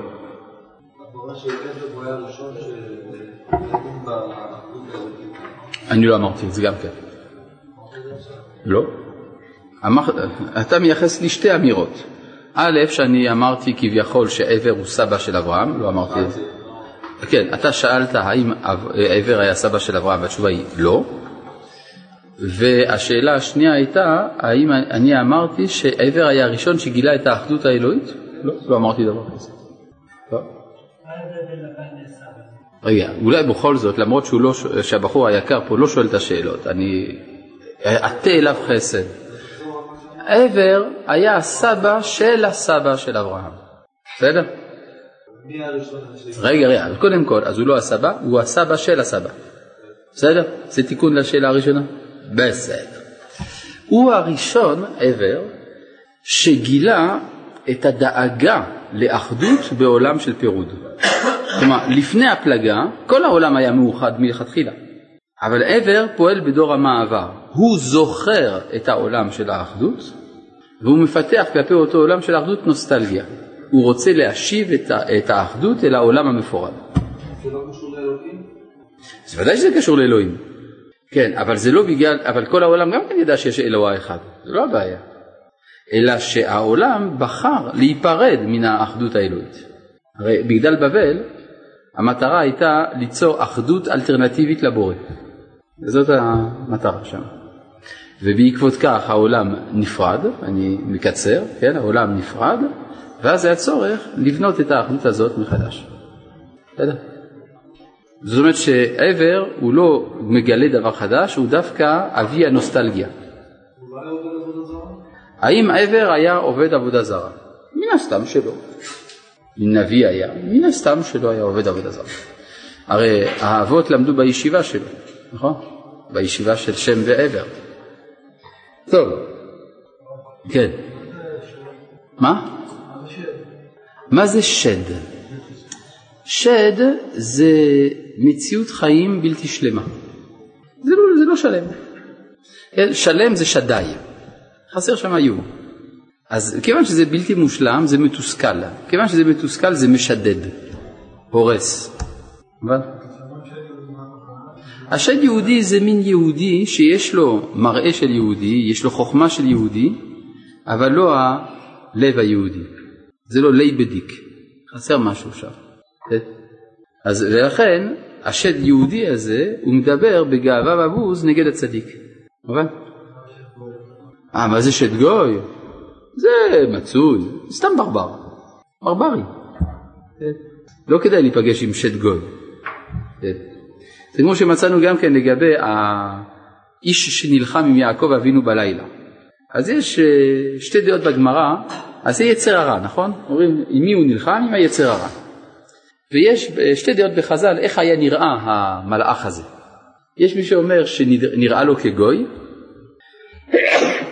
אני לא אמרתי את זה גם כן. לא. אתה מייחס לי שתי אמירות. א', שאני אמרתי כביכול שעבר הוא סבא של אברהם, לא אמרתי את זה. כן, אתה שאלת האם עבר היה סבא של אברהם, והתשובה היא לא. והשאלה השנייה הייתה, האם אני אמרתי שעבר היה הראשון שגילה את האחדות האלוהית? לא, לא אמרתי דבר כזה. לא. רגע, אולי בכל זאת, למרות לא, שהבחור היקר פה לא שואל את השאלות, אני אטה אליו חסד. עבר היה הסבא של הסבא של אברהם, בסדר? רגע, רגע, קודם כל, אז הוא לא הסבא, הוא הסבא של הסבא. בסדר? זה תיקון לשאלה הראשונה? בסדר. הוא הראשון, עבר, שגילה את הדאגה לאחדות בעולם של פירוד. כלומר, לפני הפלגה, כל העולם היה מאוחד מלכתחילה. אבל עבר פועל בדור המעבר. הוא זוכר את העולם של האחדות, והוא מפתח כלפי אותו עולם של האחדות נוסטלגיה. הוא רוצה להשיב את, את האחדות אל העולם המפורד. זה לא קשור לאלוהים? זה ודאי שזה קשור לאלוהים. כן, אבל זה לא בגלל, אבל כל העולם גם כן ידע שיש אלוה אחד, זה לא הבעיה. אלא שהעולם בחר להיפרד מן האחדות האלוהית. הרי בגדל בבל המטרה הייתה ליצור אחדות אלטרנטיבית לבורא. וזאת המטרה שם. ובעקבות כך העולם נפרד, אני מקצר, כן, העולם נפרד, ואז היה צורך לבנות את האחדות הזאת מחדש. בסדר? זאת אומרת שעבר הוא לא מגלה דבר חדש, הוא דווקא אבי הנוסטלגיה. האם עבר היה עובד עבודה זרה? מן הסתם שלא. אם נביא היה, מן הסתם שלא היה עובד עבודה זרה. הרי האבות למדו בישיבה שלו, נכון? בישיבה של שם ועבר. טוב, כן. מה? מה זה שד? שד זה מציאות חיים בלתי שלמה. זה לא, זה לא שלם. כן, שלם זה שדי, חסר שם היו. אז כיוון שזה בלתי מושלם זה מתוסכל, כיוון שזה מתוסכל זה משדד, הורס. אבל? השד יהודי זה מין יהודי שיש לו מראה של יהודי, יש לו חוכמה של יהודי, אבל לא הלב היהודי. זה לא לעבעדיק, חסר משהו שם. כן? אז ולכן השד יהודי הזה הוא מדבר בגאווה ובוז נגד הצדיק. מובן? אה, מה זה שד גוי? זה מצוי, סתם ברבר, ברברי. לא כדאי להיפגש עם שד גוי. זה כמו שמצאנו גם כן לגבי האיש שנלחם עם יעקב אבינו בלילה. אז יש אה, שתי דעות בגמרא, אז זה יצר הרע, נכון? אומרים עם מי הוא נלחם? עם היצר הרע. ויש שתי דעות בחז"ל איך היה נראה המלאך הזה. יש מי שאומר שנראה לו כגוי,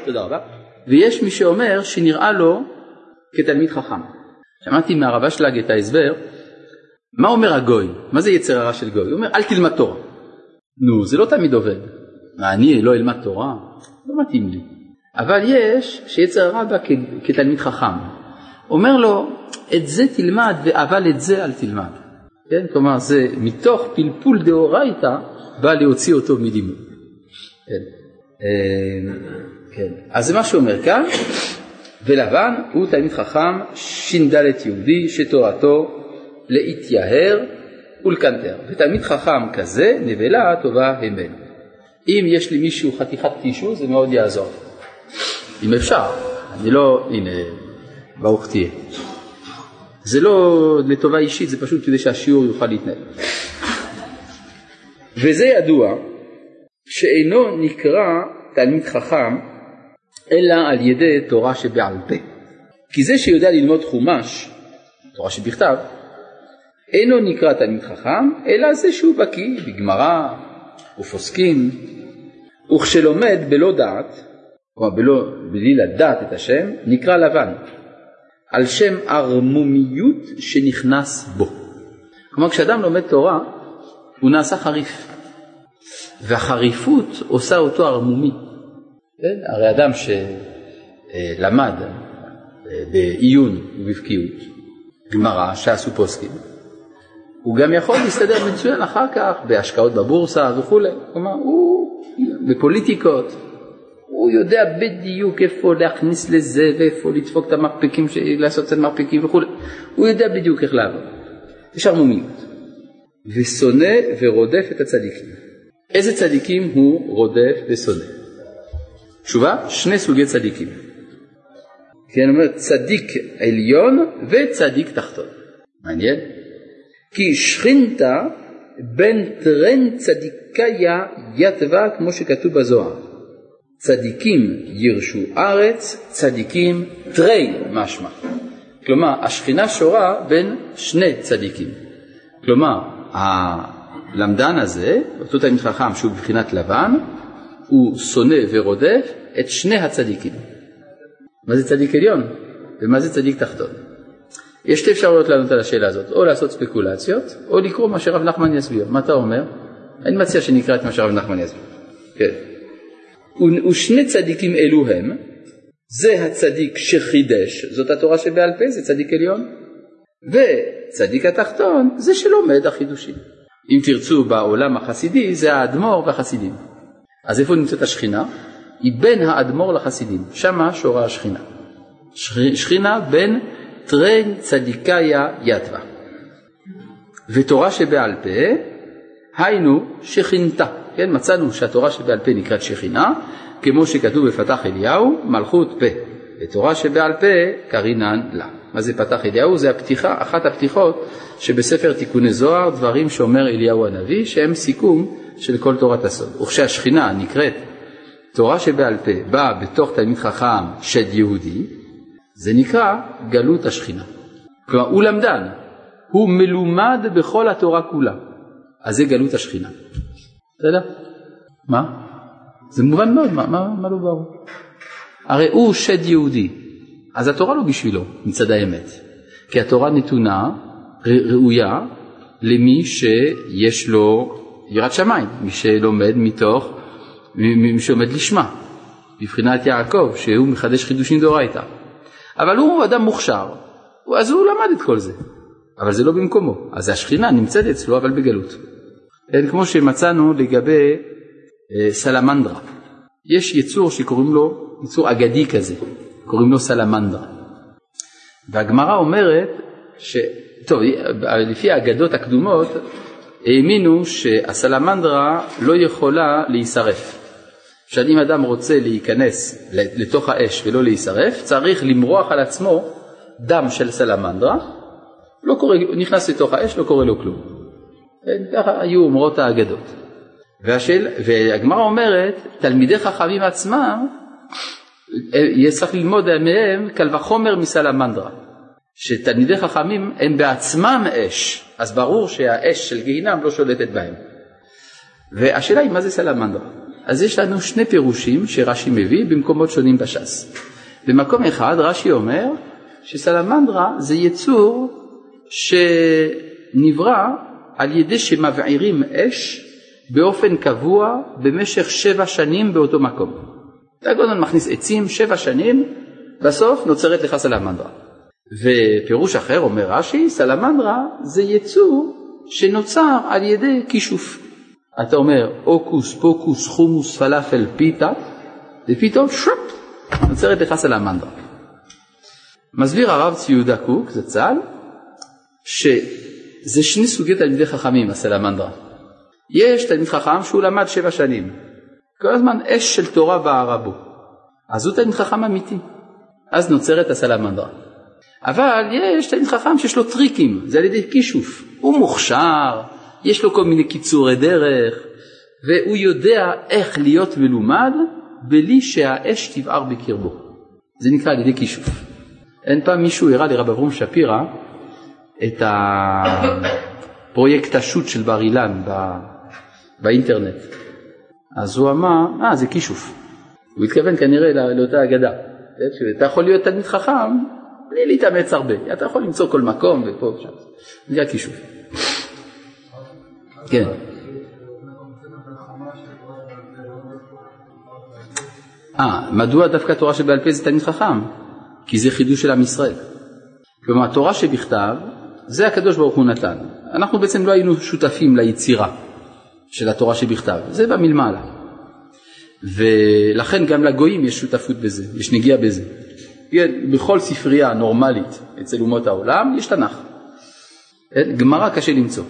תודה רבה, ויש מי שאומר שנראה לו כתלמיד חכם. שמעתי מהרב אשלג את ההסבר, מה אומר הגוי? מה זה יצר הרע של גוי? הוא אומר אל תלמד תורה. נו, זה לא תמיד עובד. מה, אני לא אלמד תורה? לא מתאים לי. אבל יש שיצר הרע בא כתלמיד חכם. אומר לו, את זה תלמד, אבל את זה אל תלמד. כן? כלומר, זה מתוך פלפול דאורייתא בא להוציא אותו מלימוד. כן. כן. אז זה מה שאומר כאן, ולבן הוא תלמיד חכם ש"ד יהודי שתורתו להתייהר ולקנטר. ותלמיד חכם כזה, נבלה טובה המן. אם יש לי מישהו חתיכת טישו זה מאוד יעזור. אם אפשר, אני לא, הנה, ברוך תהיה. זה לא לטובה אישית, זה פשוט כדי שהשיעור יוכל להתנהל. וזה ידוע שאינו נקרא תלמיד חכם אלא על ידי תורה שבעל פה. כי זה שיודע ללמוד חומש, תורה שבכתב, אינו נקרא תלמיד חכם, אלא זה שהוא בקיא בגמרא ופוסקים, וכשלומד בלא דעת, כלומר בלא, בלי לדעת את השם, נקרא לבן, על שם ערמומיות שנכנס בו. כלומר כשאדם לומד תורה, הוא נעשה חריף, והחריפות עושה אותו ערמומי. כן? הרי אדם שלמד אה, בעיון ובבקיאות, גמרא, ש"ס ופוסקים, הוא גם יכול להסתדר מצוין אחר כך בהשקעות בבורסה וכולי, כלומר הוא בפוליטיקות, הוא יודע בדיוק איפה להכניס לזה ואיפה לדפוק את המרפקים, לעשות את המרפקים וכולי, הוא יודע בדיוק איך לעבוד. יש ערמומיות. ושונא ורודף את הצדיקים. איזה צדיקים הוא רודף ושונא? תשובה, שני סוגי צדיקים. כן, אומר צדיק עליון וצדיק תחתון. מעניין? כי שכינתה בין טרן צדיקיה יתבה כמו שכתוב בזוהר. צדיקים ירשו ארץ, צדיקים תרי משמע. כלומר, השכינה שורה בין שני צדיקים. כלומר, הלמדן הזה, אותו תלמיד חכם שהוא בבחינת לבן, הוא שונא ורודף את שני הצדיקים. מה זה צדיק עליון ומה זה צדיק תחתון? יש שתי אפשרויות לענות על השאלה הזאת, או לעשות ספקולציות, או לקרוא מה שרב נחמן יסביר. מה אתה אומר? אני מציע שנקרא את מה שרב נחמן יסביר. כן. ושני צדיקים אלו הם, זה הצדיק שחידש, זאת התורה שבעל פה, זה צדיק עליון, וצדיק התחתון זה שלומד החידושים. אם תרצו בעולם החסידי זה האדמו"ר והחסידים. אז איפה נמצאת השכינה? היא בין האדמו"ר לחסידים, שמה שורה השכינה. שכינה בין טרן צדיקיה יתווה. ותורה שבעל פה, היינו שכינתה, כן, מצאנו שהתורה שבעל פה נקראת שכינה, כמו שכתוב בפתח אליהו, מלכות פה, ותורה שבעל פה קרינן לה. מה זה פתח אליהו? זה הפתיחה, אחת הפתיחות שבספר תיקוני זוהר, דברים שאומר אליהו הנביא, שהם סיכום של כל תורת הסוד. וכשהשכינה נקראת תורה שבעל פה, באה בתוך תלמיד חכם של יהודי, זה נקרא גלות השכינה. כלומר, הוא למדן, הוא מלומד בכל התורה כולה. אז זה גלות השכינה. בסדר? מה? זה מובן מאוד, מה, מה, מה לא ברור? הרי הוא שד יהודי, אז התורה לא בשבילו, מצד האמת. כי התורה נתונה, ראויה, למי שיש לו יראת שמיים, מי שלומד מתוך, שעומד לשמה, מבחינת יעקב, שהוא מחדש חידושים דאורייתא. אבל הוא אדם מוכשר, אז הוא למד את כל זה, אבל זה לא במקומו, אז השכינה נמצאת אצלו אבל בגלות. כמו שמצאנו לגבי אה, סלמנדרה, יש יצור שקוראים לו, יצור אגדי כזה, קוראים לו סלמנדרה. והגמרא אומרת, ש... טוב, לפי האגדות הקדומות, האמינו שהסלמנדרה לא יכולה להישרף. שאם אדם רוצה להיכנס לתוך האש ולא להישרף, צריך למרוח על עצמו דם של סלמנדרה, לא קורה, נכנס לתוך האש, לא קורה לו כלום. כן, ככה היו אומרות האגדות. והגמרא אומרת, תלמידי חכמים עצמם, צריך ללמוד מהם קל וחומר מסלמנדרה, שתלמידי חכמים הם בעצמם אש, אז ברור שהאש של גיהינם לא שולטת בהם. והשאלה היא מה זה סלמנדרה. אז יש לנו שני פירושים שרש"י מביא במקומות שונים בש"ס. במקום אחד רש"י אומר שסלמנדרה זה יצור שנברא על ידי שמבעירים אש באופן קבוע במשך שבע שנים באותו מקום. הגודל מכניס עצים שבע שנים, בסוף נוצרת לך סלמנדרה. ופירוש אחר אומר רש"י, סלמנדרה זה יצור שנוצר על ידי כישוף. אתה אומר אוקוס פוקוס חומוס פלאפל פיתה, ופתאום שופ, נוצרת לך סלמנדרה. מסביר הרב צבי יהודה קוק, זצ"ל, שזה שני סוגי תלמידי חכמים, הסלמנדרה. יש תלמיד חכם שהוא למד שבע שנים, כל הזמן אש של תורה בערה בו, אז הוא תלמיד חכם אמיתי, אז נוצרת הסלמנדרה. אבל יש תלמיד חכם שיש לו טריקים, זה על ידי כישוף, הוא מוכשר, יש לו כל מיני קיצורי דרך, והוא יודע איך להיות מלומד בלי שהאש תבער בקרבו. זה נקרא על ידי כישוף. אין פעם מישהו הראה לרב אברום שפירא את הפרויקט השו"ת של בר אילן באינטרנט. אז הוא אמר, אה, זה כישוף. הוא התכוון כנראה לאותה אגדה. אתה יכול להיות תלמיד חכם בלי להתאמץ הרבה. אתה יכול למצוא כל מקום ופה ושם. זה הכישוף. כן. אה, מדוע דווקא תורה שבעל פה זה תלמיד חכם? כי זה חידוש של עם ישראל. כלומר, התורה שבכתב, זה הקדוש ברוך הוא נתן. אנחנו בעצם לא היינו שותפים ליצירה של התורה שבכתב, זה בא מלמעלה. ולכן גם לגויים יש שותפות בזה, יש נגיעה בזה. בכל ספרייה נורמלית אצל אומות העולם יש תנ"ך. גמרא קשה למצוא.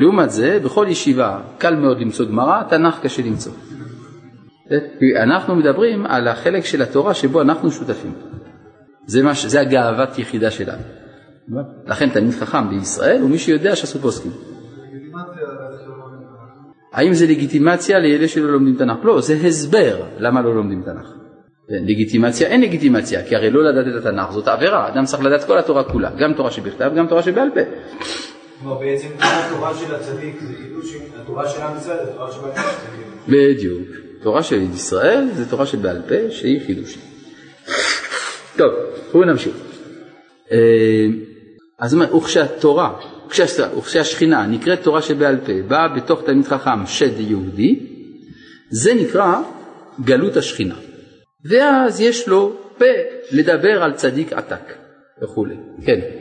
לעומת זה, בכל ישיבה קל מאוד למצוא גמרא, תנ"ך קשה למצוא. אנחנו מדברים על החלק של התורה שבו אנחנו שותפים. זה, מה, זה הגאוות יחידה שלנו. לכן תלמיד חכם בישראל הוא מי שיודע שעשו פוסקים. האם זה לגיטימציה לאלה שלא לומדים תנ"ך? לא, זה הסבר למה לא לומדים תנ"ך. לגיטימציה, אין לגיטימציה, כי הרי לא לדעת את התנ"ך זאת עבירה, אדם צריך לדעת כל התורה כולה, גם תורה שבכתב, גם תורה שבעל פה. כלומר בעצם התורה של הצדיק התורה של עם ישראל זה תורה שבעל פה. בדיוק, תורה של ישראל זה תורה שבעל פה שהיא חידוש. טוב, בואו נמשיך. אה, אז וכשהתורה, וכשהשכינה נקראת תורה שבעל פה, באה בתוך תלמיד חכם שד יהודי, זה נקרא גלות השכינה. ואז יש לו פה לדבר על צדיק עתק וכולי. כן.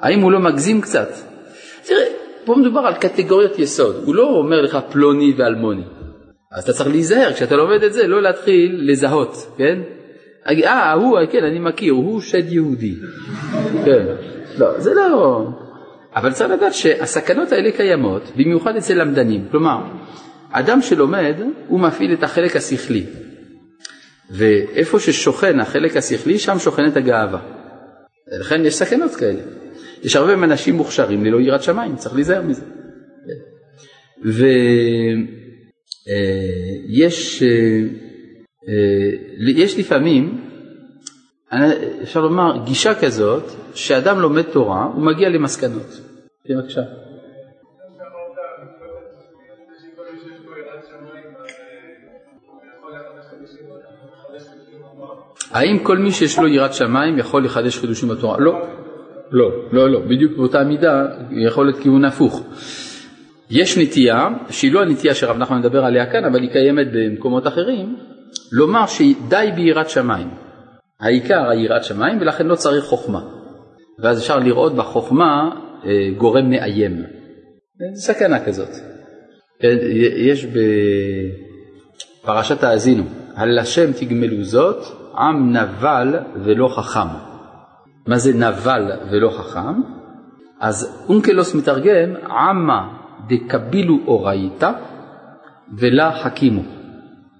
האם הוא לא מגזים קצת? תראה, פה מדובר על קטגוריות יסוד, הוא לא אומר לך פלוני ואלמוני. אז אתה צריך להיזהר כשאתה לומד את זה, לא להתחיל לזהות, כן? אה, הוא, כן, אני מכיר, הוא שד יהודי. כן. לא, זה לא... אבל צריך לדעת שהסכנות האלה קיימות, במיוחד אצל למדנים. כלומר, אדם שלומד, הוא מפעיל את החלק השכלי. ואיפה ששוכן החלק השכלי, שם שוכנת הגאווה. לכן יש סכנות כאלה. יש הרבה אנשים מוכשרים ללא יראת שמיים, צריך להיזהר מזה. ויש אה, אה, יש לפעמים, אפשר לומר, גישה כזאת, שאדם לומד תורה, הוא מגיע למסקנות. בבקשה. האם כל מי שיש לו יראת שמיים יכול לחדש חידושים בתורה? לא, לא, לא, לא, בדיוק באותה מידה יכול להיות כיוון הפוך. יש נטייה, שהיא לא הנטייה שרב נחמן מדבר עליה כאן, אבל היא קיימת במקומות אחרים, לומר שדי ביראת שמיים. העיקר היראת שמיים ולכן לא צריך חוכמה. ואז אפשר לראות בחוכמה אה, גורם מאיים. זו סכנה כזאת. כן, יש בפרשת האזינו, על השם תגמלו זאת, עם נבל ולא חכם. מה זה נבל ולא חכם? אז אונקלוס מתרגם, עמא דקבילו אורייתא ולה חכימו.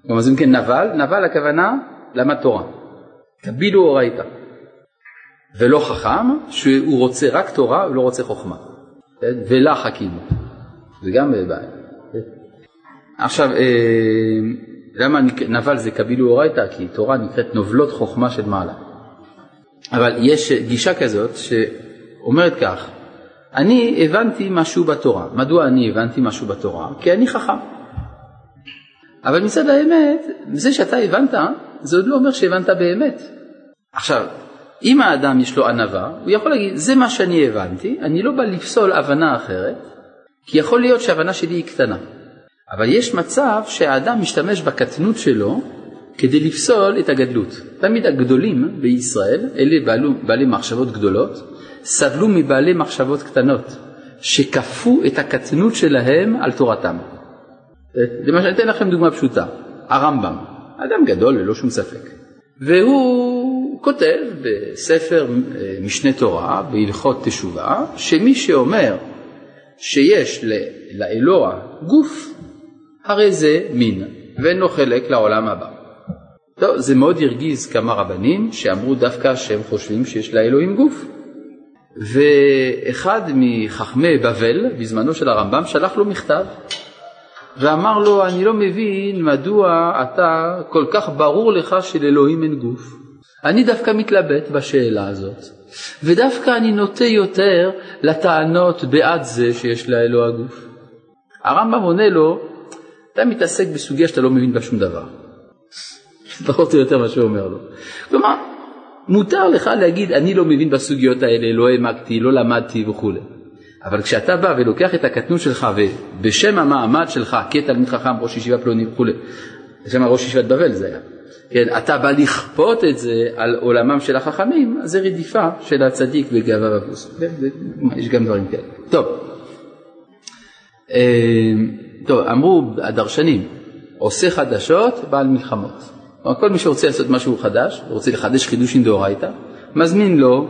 כלומר, אז אם כן נבל, נבל הכוונה למד תורה. קבילו אורייתא. ולא חכם, שהוא רוצה רק תורה, הוא לא רוצה חוכמה. ולה חכימו. זה גם בעיה. עכשיו, אה, למה נבל זה קבילו אורייתא? כי תורה נקראת נובלות חוכמה של מעלה. אבל יש גישה כזאת שאומרת כך, אני הבנתי משהו בתורה. מדוע אני הבנתי משהו בתורה? כי אני חכם. אבל מצד האמת, זה שאתה הבנת, זה עוד לא אומר שהבנת באמת. עכשיו, אם האדם יש לו ענווה, הוא יכול להגיד, זה מה שאני הבנתי, אני לא בא לפסול הבנה אחרת, כי יכול להיות שההבנה שלי היא קטנה. אבל יש מצב שהאדם משתמש בקטנות שלו כדי לפסול את הגדלות. תמיד הגדולים בישראל, אלה בעלו, בעלי מחשבות גדולות, סבלו מבעלי מחשבות קטנות, שכפו את הקטנות שלהם על תורתם. למשל, אתן לכם דוגמה פשוטה, הרמב"ם, אדם גדול ללא שום ספק, והוא כותב בספר אה, משנה תורה, בהלכות תשובה, שמי שאומר שיש לאלוה גוף, הרי זה מין, ואין לו חלק לעולם הבא. טוב, זה מאוד הרגיז כמה רבנים שאמרו דווקא שהם חושבים שיש לאלוהים גוף. ואחד מחכמי בבל, בזמנו של הרמב"ם, שלח לו מכתב ואמר לו, אני לא מבין מדוע אתה, כל כך ברור לך שלאלוהים אין גוף. אני דווקא מתלבט בשאלה הזאת, ודווקא אני נוטה יותר לטענות בעד זה שיש לאלוה גוף. הרמב"ם עונה לו, אתה מתעסק בסוגיה שאתה לא מבין בה שום דבר. פחות או יותר מה שהוא אומר לו. כלומר, מותר לך להגיד, אני לא מבין בסוגיות האלה, לא העמקתי, לא למדתי וכולי. אבל כשאתה בא ולוקח את הקטנות שלך ובשם המעמד שלך כתלמיד חכם, ראש ישיבה פלוני וכולי, בשם ראש ישיבת בבל זה היה, כן, אתה בא לכפות את זה על עולמם של החכמים, אז זה רדיפה של הצדיק בגאווה ובוס. יש גם דברים כאלה. טוב, אה, טוב, אמרו הדרשנים, עושה חדשות, בעל מלחמות. כלומר, כל מי שרוצה לעשות משהו חדש, רוצה לחדש חידושים דאורייתא, מזמין לו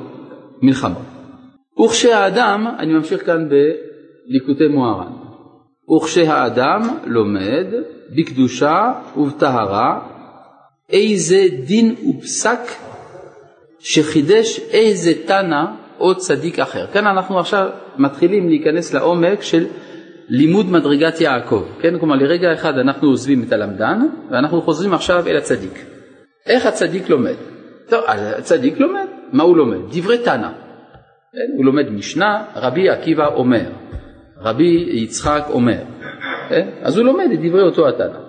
מלחמות. וכשהאדם, אני ממשיך כאן בליקוטי מוהר"ן, וכשהאדם לומד בקדושה ובטהרה איזה דין ופסק שחידש איזה תנא או צדיק אחר. כאן אנחנו עכשיו מתחילים להיכנס לעומק של לימוד מדרגת יעקב, כן? כלומר לרגע אחד אנחנו עוזבים את הלמדן ואנחנו חוזרים עכשיו אל הצדיק. איך הצדיק לומד? טוב, הצדיק לומד, מה הוא לומד? דברי תנא. כן? הוא לומד משנה, רבי עקיבא אומר, רבי יצחק אומר, כן? אז הוא לומד את דברי אותו התנא.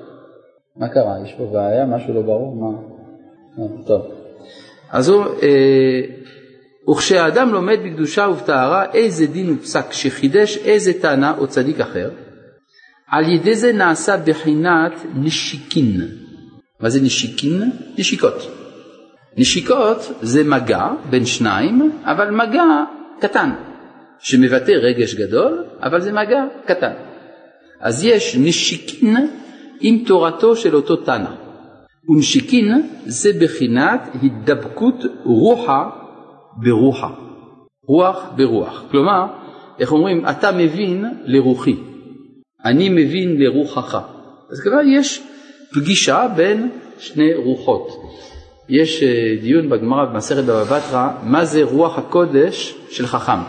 מה קרה? יש פה בעיה? משהו לא ברור? מה? טוב. אז הוא, אה, וכשהאדם לומד בקדושה ובטהרה איזה דין ופסק שחידש איזה טענה או צדיק אחר, על ידי זה נעשה בחינת נשיקין. מה זה נשיקין? נשיקות. נשיקות זה מגע בין שניים, אבל מגע קטן, שמבטא רגש גדול, אבל זה מגע קטן. אז יש נשיקין עם תורתו של אותו תנא. ונשיקין זה בחינת הידבקות רוחה ברוחה. רוח ברוח. כלומר, איך אומרים, אתה מבין לרוחי, אני מבין לרוחך. אז כבר יש פגישה בין שני רוחות. יש אה, דיון בגמרא במסכת בבא בתרא, מה זה רוח הקודש של חכם.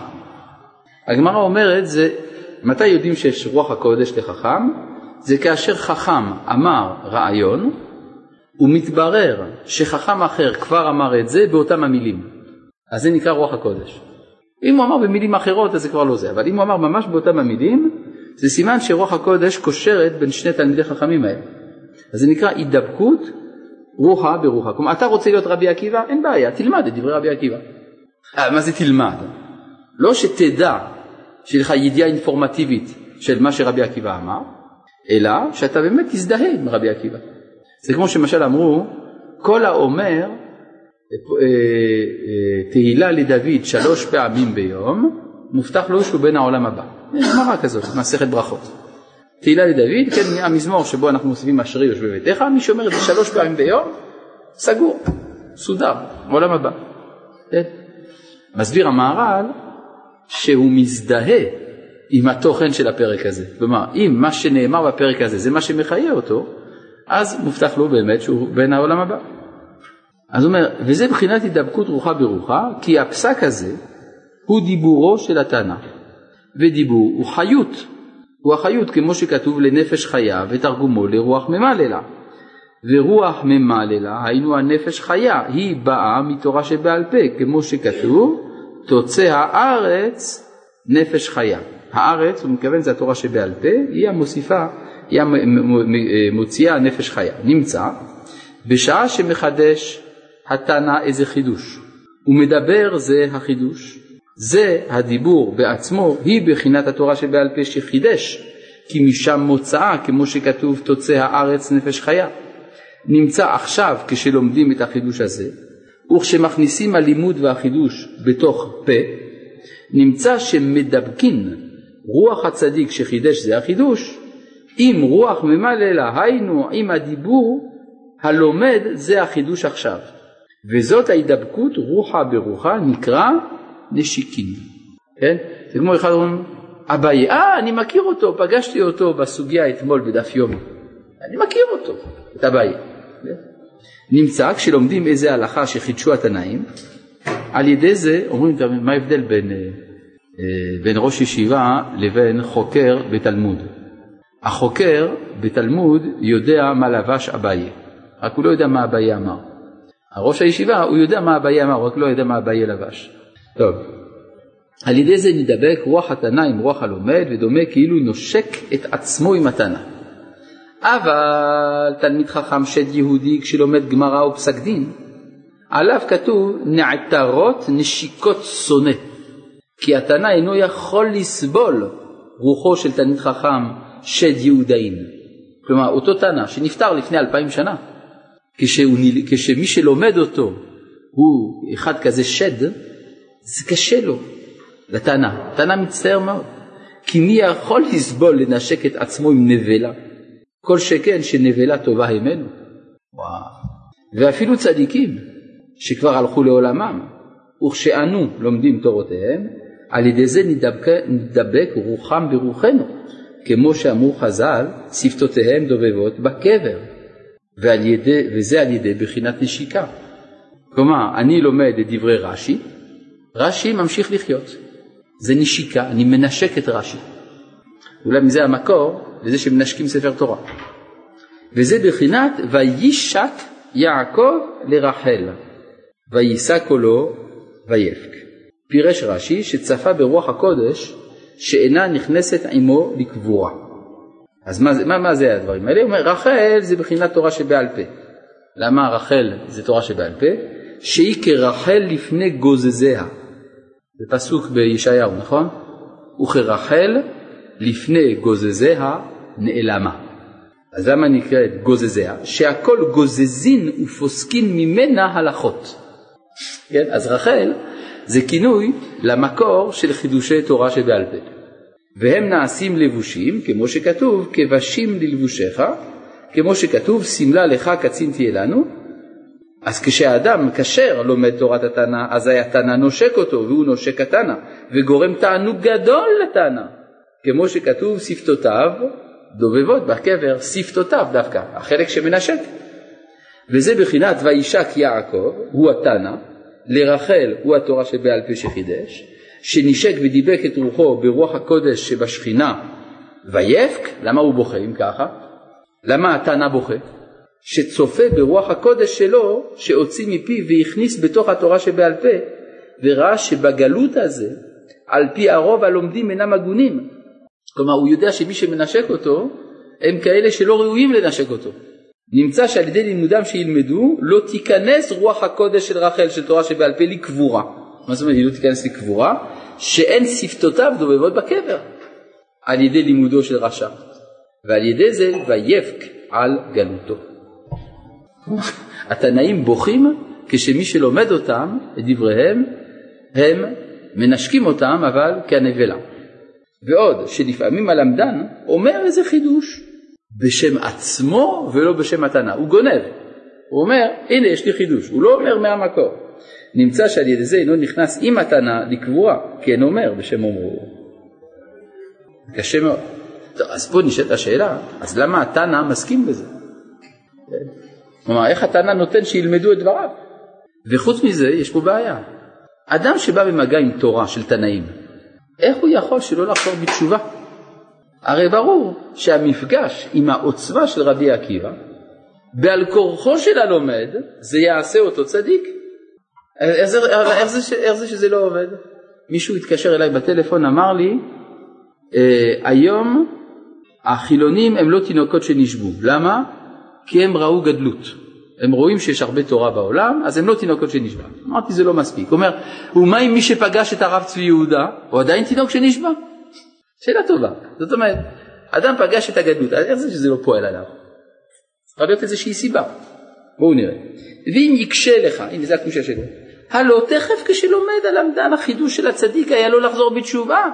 הגמרא אומרת, זה, מתי יודעים שיש רוח הקודש לחכם? זה כאשר חכם אמר רעיון, ומתברר שחכם אחר כבר אמר את זה באותם המילים. אז זה נקרא רוח הקודש. אם הוא אמר במילים אחרות אז זה כבר לא זה, אבל אם הוא אמר ממש באותם המילים, זה סימן שרוח הקודש קושרת בין שני תלמידי חכמים האלה. אז זה נקרא הידבקות רוחה ברוחה. כלומר, אתה רוצה להיות רבי עקיבא? אין בעיה, תלמד את דברי רבי עקיבא. אה, מה זה תלמד? לא שתדע שיהיה לך ידיעה אינפורמטיבית של מה שרבי עקיבא אמר, אלא שאתה באמת תזדהה עם רבי עקיבא. זה כמו שמשל אמרו, כל האומר תהילה לדוד שלוש פעמים ביום, מובטח לו שהוא בן העולם הבא. יש גמרא כזאת, מסכת ברכות. תהילה לדוד, כן, המזמור שבו אנחנו מוסיפים אשרי יושבי ביתך, מי שאומר את זה שלוש פעמים ביום, סגור, סודר, עולם הבא. כן? מסביר המהר"ל שהוא מזדהה עם התוכן של הפרק הזה. כלומר, אם מה שנאמר בפרק הזה זה מה שמחיה אותו, אז מובטח לו באמת שהוא בן העולם הבא. אז הוא אומר, וזה מבחינת הידבקות רוחה ברוחה, כי הפסק הזה הוא דיבורו של התנא, ודיבור הוא חיות, הוא החיות כמו שכתוב לנפש חיה ותרגומו לרוח ממלא לה. ורוח ממעללה, היינו הנפש חיה, היא באה מתורה שבעל פה, כמו שכתוב, תוצא הארץ נפש חיה. הארץ, הוא מתכוון, זה התורה שבעל פה, היא המוסיפה, היא המוציאה נפש חיה. נמצא, בשעה שמחדש התנא איזה חידוש, ומדבר זה החידוש, זה הדיבור בעצמו, היא בחינת התורה שבעל פה שחידש, כי משם מוצאה, כמו שכתוב, תוצא הארץ נפש חיה. נמצא עכשיו כשלומדים את החידוש הזה, וכשמכניסים הלימוד והחידוש בתוך פה, נמצא שמדבקין רוח הצדיק שחידש זה החידוש, עם רוח ממללה, היינו עם הדיבור הלומד זה החידוש עכשיו. וזאת ההידבקות רוחה ברוחה נקרא נשיקין. כן? זה כמו אחד אומרים, אביי, אה, אני מכיר אותו, פגשתי אותו בסוגיה אתמול בדף יומי. אני מכיר אותו, את אביי. נמצא כשלומדים איזה הלכה שחידשו התנאים, על ידי זה אומרים, מה ההבדל בין, אה, בין ראש ישיבה לבין חוקר בתלמוד? החוקר בתלמוד יודע מה לבש אביי, רק הוא לא יודע מה אביי אמר. הראש הישיבה, הוא יודע מה אביי אמר, רק לא יודע מה אביי לבש. טוב, על ידי זה נדבק רוח התנא עם רוח הלומד, ודומה כאילו נושק את עצמו עם התנא. אבל תלמיד חכם שד יהודי כשלומד גמרא או פסק דין, עליו כתוב נעתרות נשיקות שונא, כי התנא אינו יכול לסבול רוחו של תלמיד חכם שד יהודאים. כלומר, אותו תנא שנפטר לפני אלפיים שנה, כשהוא, כשמי שלומד אותו הוא אחד כזה שד, זה קשה לו, לתנא. תנא מצטער מאוד, כי מי יכול לסבול לנשק את עצמו עם נבלה? כל שכן שנבלה טובה הימנו. וואו. ואפילו צדיקים שכבר הלכו לעולמם, וכשאנו לומדים תורותיהם, על ידי זה נדבק, נדבק רוחם ברוחנו, כמו שאמרו חז"ל, שפתותיהם דובבות בקבר, ועל ידי, וזה על ידי בחינת נשיקה. כלומר, אני לומד את דברי רש"י, רש"י ממשיך לחיות. זה נשיקה, אני מנשק את רש"י. אולי מזה המקור לזה שמנשקים ספר תורה. וזה בחינת וישק יעקב לרחל, ויישא קולו ויפק. פירש רש"י שצפה ברוח הקודש שאינה נכנסת עמו לקבורה. אז מה, מה, מה זה הדברים האלה? הוא אומר רחל זה בחינת תורה שבעל פה. למה רחל זה תורה שבעל פה? שהיא כרחל לפני גוזזיה. זה פסוק בישעיהו, נכון? וכרחל לפני גוזזיה נעלמה. אז למה נקראת גוזזיה? שהכל גוזזין ופוסקין ממנה הלכות. כן? אז רחל זה כינוי למקור של חידושי תורה שבעל פה. והם נעשים לבושים, כמו שכתוב, כבשים ללבושיך, כמו שכתוב, שמלה לך קצין תהיה לנו. אז כשאדם כשר לומד תורת התנא, אזי התנא נושק אותו, והוא נושק התנא, וגורם תענוג גדול לתנא. כמו שכתוב שפתותיו דובבות בקבר, שפתותיו דווקא, החלק שמנשק. וזה בחינת וישק יעקב, הוא התנא, לרחל הוא התורה שבעל פה שחידש, שנשק ודיבק את רוחו ברוח הקודש שבשכינה ויפק, למה הוא בוכה אם ככה? למה התנא בוכה? שצופה ברוח הקודש שלו שהוציא מפיו והכניס בתוך התורה שבעל פה וראה שבגלות הזה על פי הרוב הלומדים אינם הגונים כלומר הוא יודע שמי שמנשק אותו הם כאלה שלא ראויים לנשק אותו. נמצא שעל ידי לימודם שילמדו לא תיכנס רוח הקודש של רחל של תורה שבעל פה לקבורה. מה זאת אומרת היא לא תיכנס לקבורה? שאין שפתותיו דובבות בקבר על ידי לימודו של רשע ועל ידי זה ויפק על גלותו. התנאים בוכים כשמי שלומד אותם, את דבריהם, הם מנשקים אותם אבל כנבלה. ועוד שלפעמים הלמדן אומר איזה חידוש בשם עצמו ולא בשם מתנה, הוא גונב, הוא אומר הנה יש לי חידוש, הוא לא אומר מהמקור. נמצא שעל ידי זה אינו נכנס עם מתנה לקבורה, כי אינו אומר בשם אומרו. קשה מאוד. טוב, אז פה נשאלת השאלה, אז למה התנא מסכים בזה? כלומר, איך התנא נותן שילמדו את דבריו? וחוץ מזה, יש פה בעיה. אדם שבא במגע עם תורה של תנאים, איך הוא יכול שלא לחזור בתשובה? הרי ברור שהמפגש עם העוצמה של רבי עקיבא בעל כורחו של הלומד זה יעשה אותו צדיק. איך זה, שזה לא עובד? מישהו התקשר אליי בטלפון, אמר לי, אה, היום החילונים הם לא תינוקות שנשבו. למה? כי הם ראו גדלות. הם רואים שיש הרבה תורה בעולם, אז הם לא תינוקות שנשבע. אמרתי, זה לא מספיק. הוא אומר, ומה עם מי שפגש את הרב צבי יהודה? הוא עדיין תינוק שנשבע? שאלה טובה. זאת אומרת, אדם פגש את הגדלות, איך זה שזה לא פועל עליו? צריכה להיות איזושהי סיבה. בואו נראה. ואם יקשה לך, הנה זה הקושה שלו, הלא תכף כשלומד הלמדן החידוש של הצדיק היה לו לחזור בתשובה.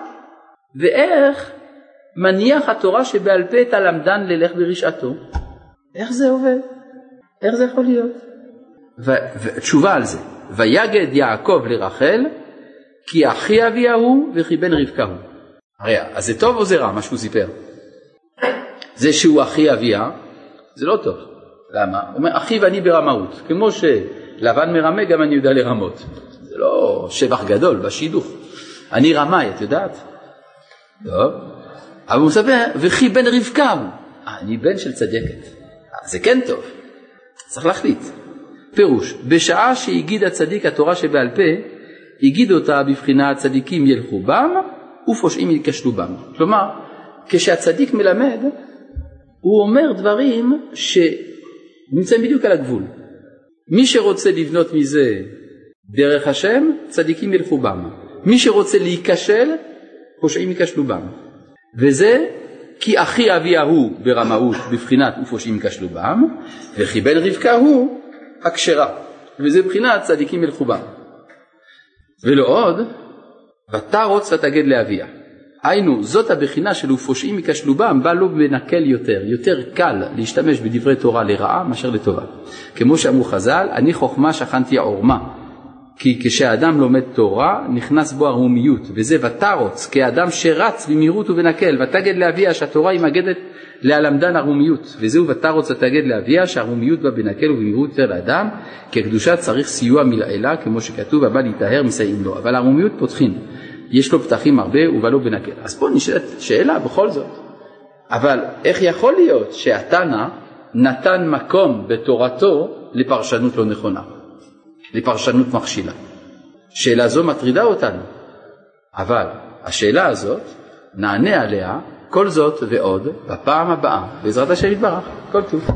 ואיך מניח התורה שבעל פה את הלמדן ללך ברשעתו? איך זה עובד? איך זה יכול להיות? ותשובה על זה, ויגד יעקב לרחל כי אחי אביה הוא וכי בן רבקה הוא. הרי אז זה טוב או זה רע מה שהוא סיפר? זה שהוא אחי אביה זה לא טוב. למה? הוא אומר אחי ואני ברמאות. כמו שלבן מרמה גם אני יודע לרמות. זה לא שבח גדול בשידוך. אני רמאי, את יודעת? טוב. אבל הוא מספר, וכי בן רבקה הוא. אני בן של צדקת. זה כן טוב. צריך להחליט. פירוש, בשעה שהגיד הצדיק התורה שבעל פה, הגיד אותה בבחינת צדיקים ילכו בם ופושעים ייכשלו בם. כלומר, כשהצדיק מלמד, הוא אומר דברים שנמצאים בדיוק על הגבול. מי שרוצה לבנות מזה דרך השם, צדיקים ילכו בם. מי שרוצה להיכשל, פושעים ייכשלו בם. וזה כי אחי אביה הוא ברמאות בבחינת ופושעים כשלובם, וכי בן רבקה הוא הכשרה, וזה בבחינת צדיקים ילכו בם. ולא עוד, ותרוץ ותגד לאביה. היינו, זאת הבחינה של ופושעים מכשלובם, בא לו בנקל יותר, יותר קל להשתמש בדברי תורה לרעה מאשר לטובה. כמו שאמרו חז"ל, אני חוכמה שכנתי עורמה, כי כשאדם לומד תורה נכנס בו הרומיות, וזה ותרוץ, כאדם שרץ במהירות ובנקל, ותגד לאביה שהתורה היא מגדת להלמדן הרומיות, וזהו ותרוץ ותגד לאביה שהרומיות בה בנקל ובמהירות יותר לאדם, כי הקדושה צריך סיוע מלעילה, כמו שכתוב, הבא להיטהר מסייעים לו, אבל הרומיות פותחין, יש לו פתחים הרבה ובא לו בנקל. אז פה נשאלת שאלה בכל זאת, אבל איך יכול להיות שהתנא נתן מקום בתורתו לפרשנות לא נכונה? לפרשנות מכשילה. שאלה זו מטרידה אותנו, אבל השאלה הזאת, נענה עליה כל זאת ועוד בפעם הבאה, בעזרת השם יתברך, כל טוב.